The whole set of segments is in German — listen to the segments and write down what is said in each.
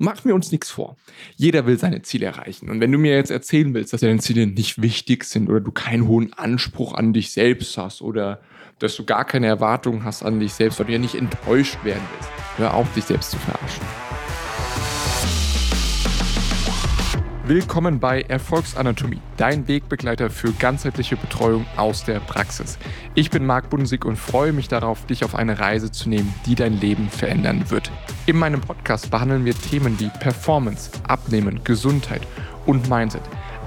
Machen wir uns nichts vor. Jeder will seine Ziele erreichen. Und wenn du mir jetzt erzählen willst, dass deine Ziele nicht wichtig sind oder du keinen hohen Anspruch an dich selbst hast oder dass du gar keine Erwartungen hast an dich selbst, weil du ja nicht enttäuscht werden willst, hör auf, dich selbst zu verarschen. Willkommen bei Erfolgsanatomie, dein Wegbegleiter für ganzheitliche Betreuung aus der Praxis. Ich bin Marc Bundesig und freue mich darauf, dich auf eine Reise zu nehmen, die dein Leben verändern wird. In meinem Podcast behandeln wir Themen wie Performance, Abnehmen, Gesundheit und Mindset.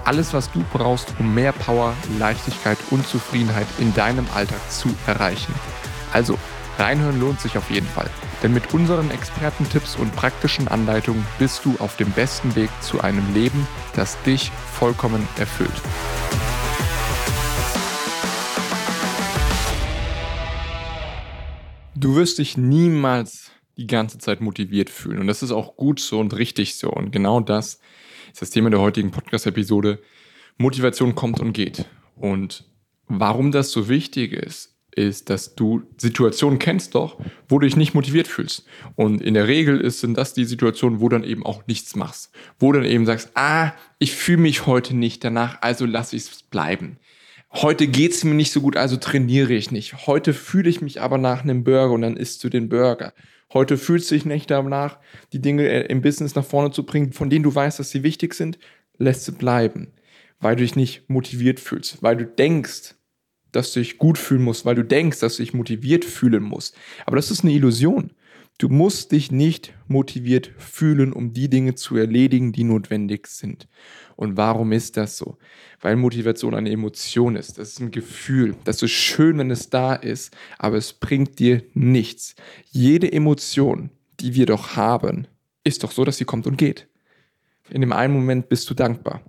Alles, was du brauchst, um mehr Power, Leichtigkeit und Zufriedenheit in deinem Alltag zu erreichen. Also, reinhören lohnt sich auf jeden Fall. Denn mit unseren Expertentipps und praktischen Anleitungen bist du auf dem besten Weg zu einem Leben, das dich vollkommen erfüllt. Du wirst dich niemals die ganze Zeit motiviert fühlen. Und das ist auch gut so und richtig so. Und genau das ist das Thema der heutigen Podcast-Episode. Motivation kommt und geht. Und warum das so wichtig ist, ist, dass du Situationen kennst doch, wo du dich nicht motiviert fühlst. Und in der Regel ist, sind das die Situationen, wo du dann eben auch nichts machst. Wo du dann eben sagst, ah, ich fühle mich heute nicht danach, also lasse ich es bleiben. Heute geht es mir nicht so gut, also trainiere ich nicht. Heute fühle ich mich aber nach einem Burger und dann isst du den Burger. Heute fühlst du dich nicht danach, die Dinge äh, im Business nach vorne zu bringen, von denen du weißt, dass sie wichtig sind, lässt sie bleiben. Weil du dich nicht motiviert fühlst, weil du denkst, dass du dich gut fühlen musst, weil du denkst, dass du dich motiviert fühlen musst. Aber das ist eine Illusion. Du musst dich nicht motiviert fühlen, um die Dinge zu erledigen, die notwendig sind. Und warum ist das so? Weil Motivation eine Emotion ist. Das ist ein Gefühl. Das ist schön, wenn es da ist, aber es bringt dir nichts. Jede Emotion, die wir doch haben, ist doch so, dass sie kommt und geht. In dem einen Moment bist du dankbar.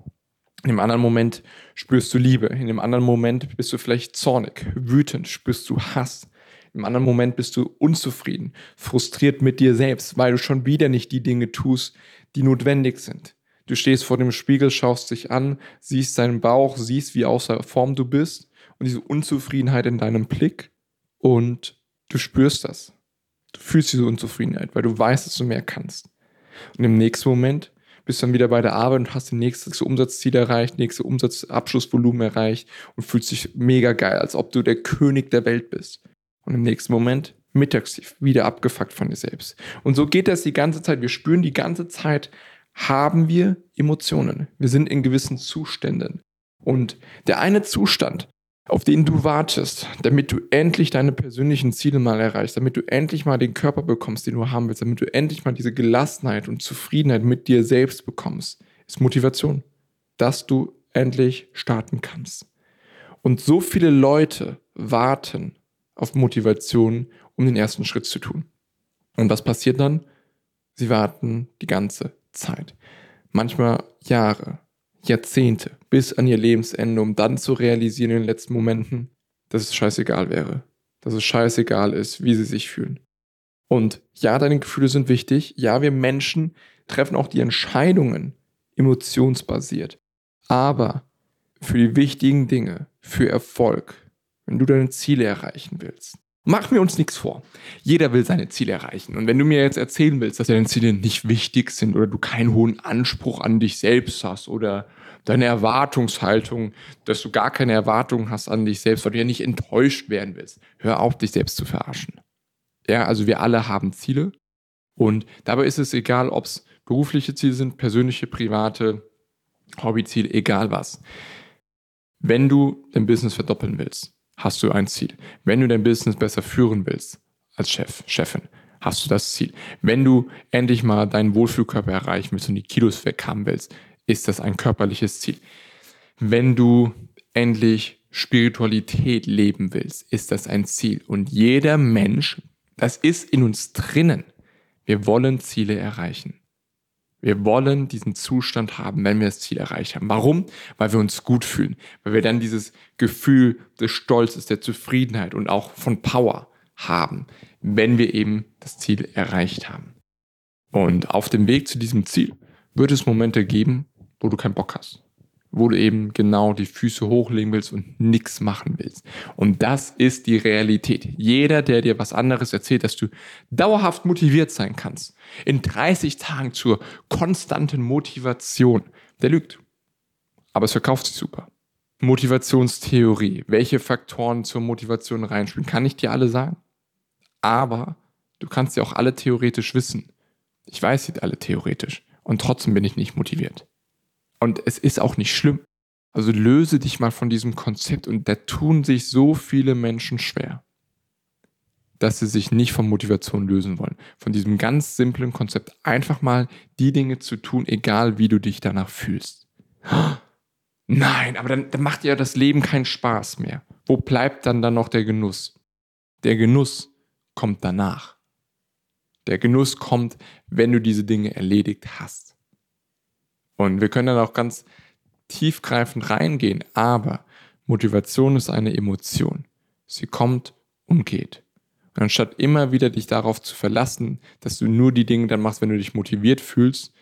In dem anderen Moment spürst du Liebe. In dem anderen Moment bist du vielleicht zornig, wütend, spürst du Hass. Im anderen Moment bist du unzufrieden, frustriert mit dir selbst, weil du schon wieder nicht die Dinge tust, die notwendig sind. Du stehst vor dem Spiegel, schaust dich an, siehst deinen Bauch, siehst, wie außer Form du bist und diese Unzufriedenheit in deinem Blick und du spürst das. Du fühlst diese Unzufriedenheit, weil du weißt, dass du mehr kannst. Und im nächsten Moment bist dann wieder bei der Arbeit und hast das nächste Umsatzziel erreicht, nächste Umsatzabschlussvolumen erreicht und fühlst dich mega geil, als ob du der König der Welt bist. Und im nächsten Moment mittagstief, wieder abgefuckt von dir selbst. Und so geht das die ganze Zeit. Wir spüren die ganze Zeit, haben wir Emotionen. Wir sind in gewissen Zuständen. Und der eine Zustand, auf den du wartest, damit du endlich deine persönlichen Ziele mal erreichst, damit du endlich mal den Körper bekommst, den du haben willst, damit du endlich mal diese Gelassenheit und Zufriedenheit mit dir selbst bekommst, ist Motivation, dass du endlich starten kannst. Und so viele Leute warten auf Motivation, um den ersten Schritt zu tun. Und was passiert dann? Sie warten die ganze Zeit. Manchmal Jahre, Jahrzehnte bis an ihr Lebensende, um dann zu realisieren in den letzten Momenten, dass es scheißegal wäre. Dass es scheißegal ist, wie sie sich fühlen. Und ja, deine Gefühle sind wichtig. Ja, wir Menschen treffen auch die Entscheidungen emotionsbasiert. Aber für die wichtigen Dinge, für Erfolg, wenn du deine Ziele erreichen willst, Machen wir uns nichts vor. Jeder will seine Ziele erreichen. Und wenn du mir jetzt erzählen willst, dass deine Ziele nicht wichtig sind oder du keinen hohen Anspruch an dich selbst hast oder deine Erwartungshaltung, dass du gar keine Erwartungen hast an dich selbst, weil du ja nicht enttäuscht werden willst, hör auf, dich selbst zu verarschen. Ja, also wir alle haben Ziele und dabei ist es egal, ob es berufliche Ziele sind, persönliche, private, Hobbyziele, egal was. Wenn du dein Business verdoppeln willst, hast du ein Ziel. Wenn du dein Business besser führen willst als Chef, Chefin, hast du das Ziel. Wenn du endlich mal deinen Wohlfühlkörper erreichen willst und die Kilos weg haben willst, ist das ein körperliches Ziel. Wenn du endlich Spiritualität leben willst, ist das ein Ziel. Und jeder Mensch, das ist in uns drinnen. Wir wollen Ziele erreichen. Wir wollen diesen Zustand haben, wenn wir das Ziel erreicht haben. Warum? Weil wir uns gut fühlen. Weil wir dann dieses Gefühl des Stolzes, der Zufriedenheit und auch von Power haben, wenn wir eben das Ziel erreicht haben. Und auf dem Weg zu diesem Ziel wird es Momente geben, wo du keinen Bock hast. Wo du eben genau die Füße hochlegen willst und nichts machen willst. Und das ist die Realität. Jeder, der dir was anderes erzählt, dass du dauerhaft motiviert sein kannst, in 30 Tagen zur konstanten Motivation, der lügt. Aber es verkauft sich super. Motivationstheorie, welche Faktoren zur Motivation reinspielen, kann ich dir alle sagen. Aber du kannst ja auch alle theoretisch wissen. Ich weiß sie alle theoretisch. Und trotzdem bin ich nicht motiviert. Und es ist auch nicht schlimm. Also löse dich mal von diesem Konzept und da tun sich so viele Menschen schwer, dass sie sich nicht von Motivation lösen wollen. Von diesem ganz simplen Konzept einfach mal die Dinge zu tun, egal wie du dich danach fühlst. Nein, aber dann, dann macht ja das Leben keinen Spaß mehr. Wo bleibt dann dann noch der Genuss? Der Genuss kommt danach. Der Genuss kommt, wenn du diese Dinge erledigt hast. Und wir können dann auch ganz tiefgreifend reingehen, aber Motivation ist eine Emotion. Sie kommt und geht. Und anstatt immer wieder dich darauf zu verlassen, dass du nur die Dinge dann machst, wenn du dich motiviert fühlst,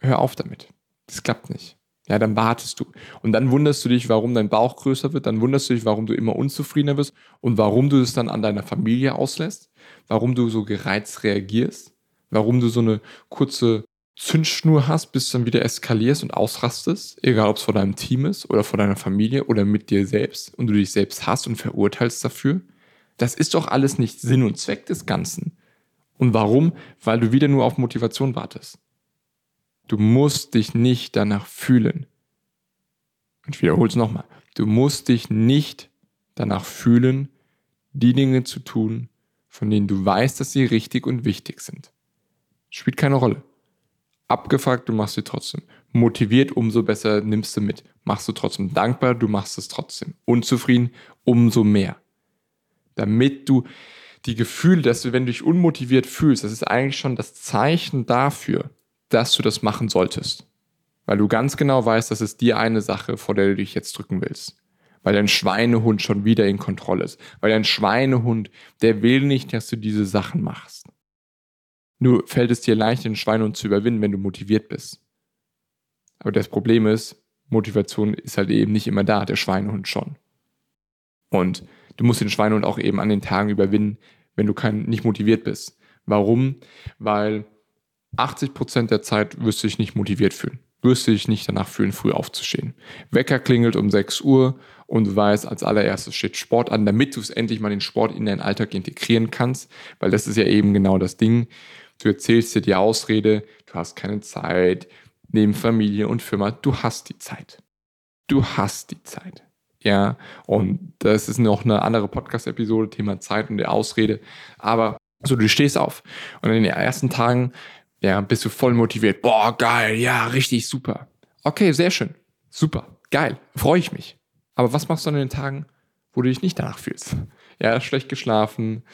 hör auf damit. Das klappt nicht. Ja, dann wartest du. Und dann wunderst du dich, warum dein Bauch größer wird. Dann wunderst du dich, warum du immer unzufriedener wirst und warum du es dann an deiner Familie auslässt. Warum du so gereizt reagierst. Warum du so eine kurze Zündschnur hast, bis du dann wieder eskalierst und ausrastest, egal ob es vor deinem Team ist oder vor deiner Familie oder mit dir selbst und du dich selbst hast und verurteilst dafür, das ist doch alles nicht Sinn und Zweck des Ganzen. Und warum? Weil du wieder nur auf Motivation wartest. Du musst dich nicht danach fühlen. Und ich wiederhole es nochmal. Du musst dich nicht danach fühlen, die Dinge zu tun, von denen du weißt, dass sie richtig und wichtig sind. Spielt keine Rolle abgefuckt, du machst sie trotzdem. Motiviert, umso besser nimmst du mit. Machst du trotzdem dankbar, du machst es trotzdem. Unzufrieden, umso mehr. Damit du die Gefühle, dass du, wenn du dich unmotiviert fühlst, das ist eigentlich schon das Zeichen dafür, dass du das machen solltest. Weil du ganz genau weißt, das ist die eine Sache, vor der du dich jetzt drücken willst. Weil dein Schweinehund schon wieder in Kontrolle ist. Weil dein Schweinehund, der will nicht, dass du diese Sachen machst. Nur fällt es dir leicht, den Schweinehund zu überwinden, wenn du motiviert bist. Aber das Problem ist, Motivation ist halt eben nicht immer da, der Schweinehund schon. Und du musst den Schweinehund auch eben an den Tagen überwinden, wenn du kein, nicht motiviert bist. Warum? Weil 80% der Zeit wirst du dich nicht motiviert fühlen. Wirst du dich nicht danach fühlen, früh aufzustehen. Wecker klingelt um 6 Uhr und du weißt, als allererstes steht Sport an, damit du es endlich mal den Sport in deinen Alltag integrieren kannst, weil das ist ja eben genau das Ding. Du erzählst dir die Ausrede, du hast keine Zeit, neben Familie und Firma, du hast die Zeit. Du hast die Zeit. Ja, und das ist noch eine andere Podcast-Episode, Thema Zeit und der Ausrede. Aber so, du stehst auf und in den ersten Tagen, ja, bist du voll motiviert. Boah, geil, ja, richtig super. Okay, sehr schön. Super, geil, freue ich mich. Aber was machst du an den Tagen, wo du dich nicht danach fühlst? Ja, schlecht geschlafen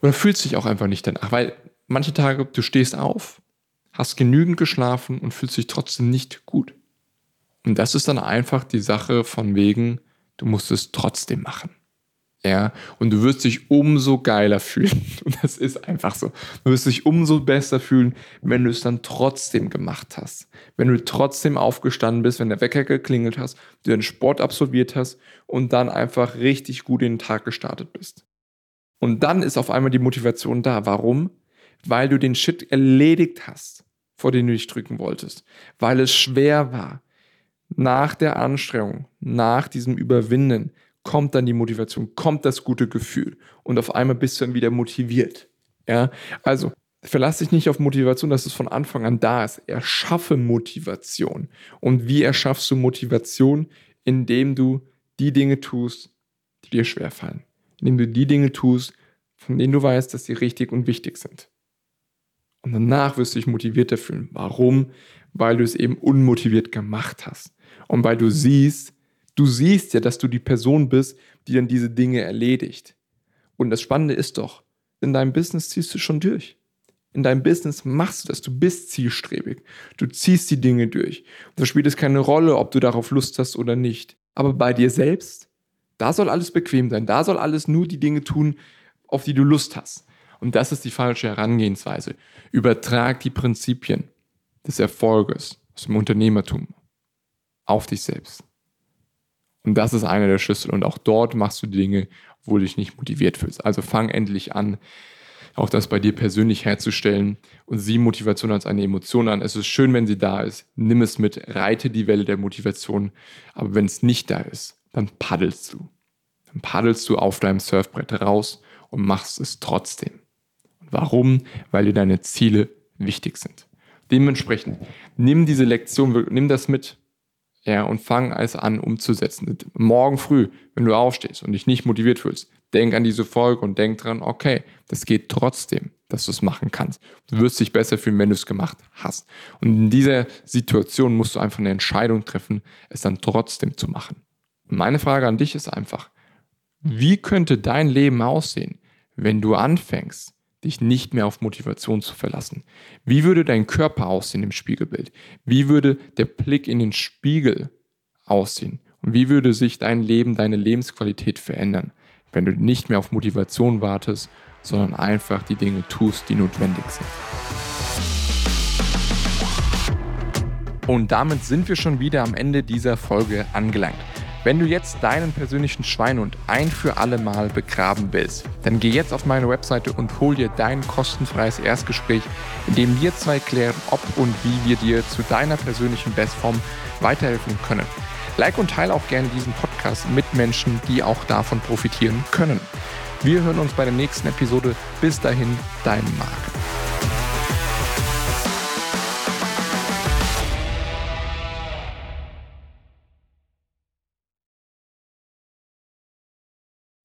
oder fühlst dich auch einfach nicht danach, weil manche Tage, du stehst auf, hast genügend geschlafen und fühlst dich trotzdem nicht gut. Und das ist dann einfach die Sache von wegen, du musst es trotzdem machen. Ja, und du wirst dich umso geiler fühlen. Und das ist einfach so. Du wirst dich umso besser fühlen, wenn du es dann trotzdem gemacht hast. Wenn du trotzdem aufgestanden bist, wenn der Wecker geklingelt hast, du den Sport absolviert hast und dann einfach richtig gut in den Tag gestartet bist. Und dann ist auf einmal die Motivation da. Warum? Weil du den Shit erledigt hast, vor den du dich drücken wolltest, weil es schwer war. Nach der Anstrengung, nach diesem Überwinden, kommt dann die Motivation, kommt das gute Gefühl und auf einmal bist du dann wieder motiviert. Ja, also verlass dich nicht auf Motivation, dass es von Anfang an da ist. Erschaffe Motivation. Und wie erschaffst du Motivation? Indem du die Dinge tust, die dir schwerfallen. Indem du die Dinge tust, von denen du weißt, dass sie richtig und wichtig sind. Und danach wirst du dich motivierter fühlen. Warum? Weil du es eben unmotiviert gemacht hast. Und weil du siehst, du siehst ja, dass du die Person bist, die dann diese Dinge erledigt. Und das Spannende ist doch, in deinem Business ziehst du schon durch. In deinem Business machst du das. Du bist zielstrebig. Du ziehst die Dinge durch. Und da spielt es keine Rolle, ob du darauf Lust hast oder nicht. Aber bei dir selbst, da soll alles bequem sein. Da soll alles nur die Dinge tun, auf die du Lust hast. Und das ist die falsche Herangehensweise. Übertrag die Prinzipien des Erfolges aus dem Unternehmertum auf dich selbst. Und das ist einer der Schlüssel. Und auch dort machst du Dinge, wo du dich nicht motiviert fühlst. Also fang endlich an, auch das bei dir persönlich herzustellen und sieh Motivation als eine Emotion an. Es ist schön, wenn sie da ist. Nimm es mit, reite die Welle der Motivation. Aber wenn es nicht da ist, dann paddelst du. Dann paddelst du auf deinem Surfbrett raus und machst es trotzdem. Warum? Weil dir deine Ziele wichtig sind. Dementsprechend, nimm diese Lektion, nimm das mit, ja, und fang es an umzusetzen. Morgen früh, wenn du aufstehst und dich nicht motiviert fühlst, denk an diese Folge und denk dran, okay, das geht trotzdem, dass du es machen kannst. Du wirst dich besser fühlen, wenn du es gemacht hast. Und in dieser Situation musst du einfach eine Entscheidung treffen, es dann trotzdem zu machen. Und meine Frage an dich ist einfach, wie könnte dein Leben aussehen, wenn du anfängst, dich nicht mehr auf Motivation zu verlassen? Wie würde dein Körper aussehen im Spiegelbild? Wie würde der Blick in den Spiegel aussehen? Und wie würde sich dein Leben, deine Lebensqualität verändern, wenn du nicht mehr auf Motivation wartest, sondern einfach die Dinge tust, die notwendig sind? Und damit sind wir schon wieder am Ende dieser Folge angelangt. Wenn du jetzt deinen persönlichen Schweinhund ein für alle Mal begraben willst, dann geh jetzt auf meine Webseite und hol dir dein kostenfreies Erstgespräch, in dem wir zwei klären, ob und wie wir dir zu deiner persönlichen Bestform weiterhelfen können. Like und teile auch gerne diesen Podcast mit Menschen, die auch davon profitieren können. Wir hören uns bei der nächsten Episode. Bis dahin, dein Marc.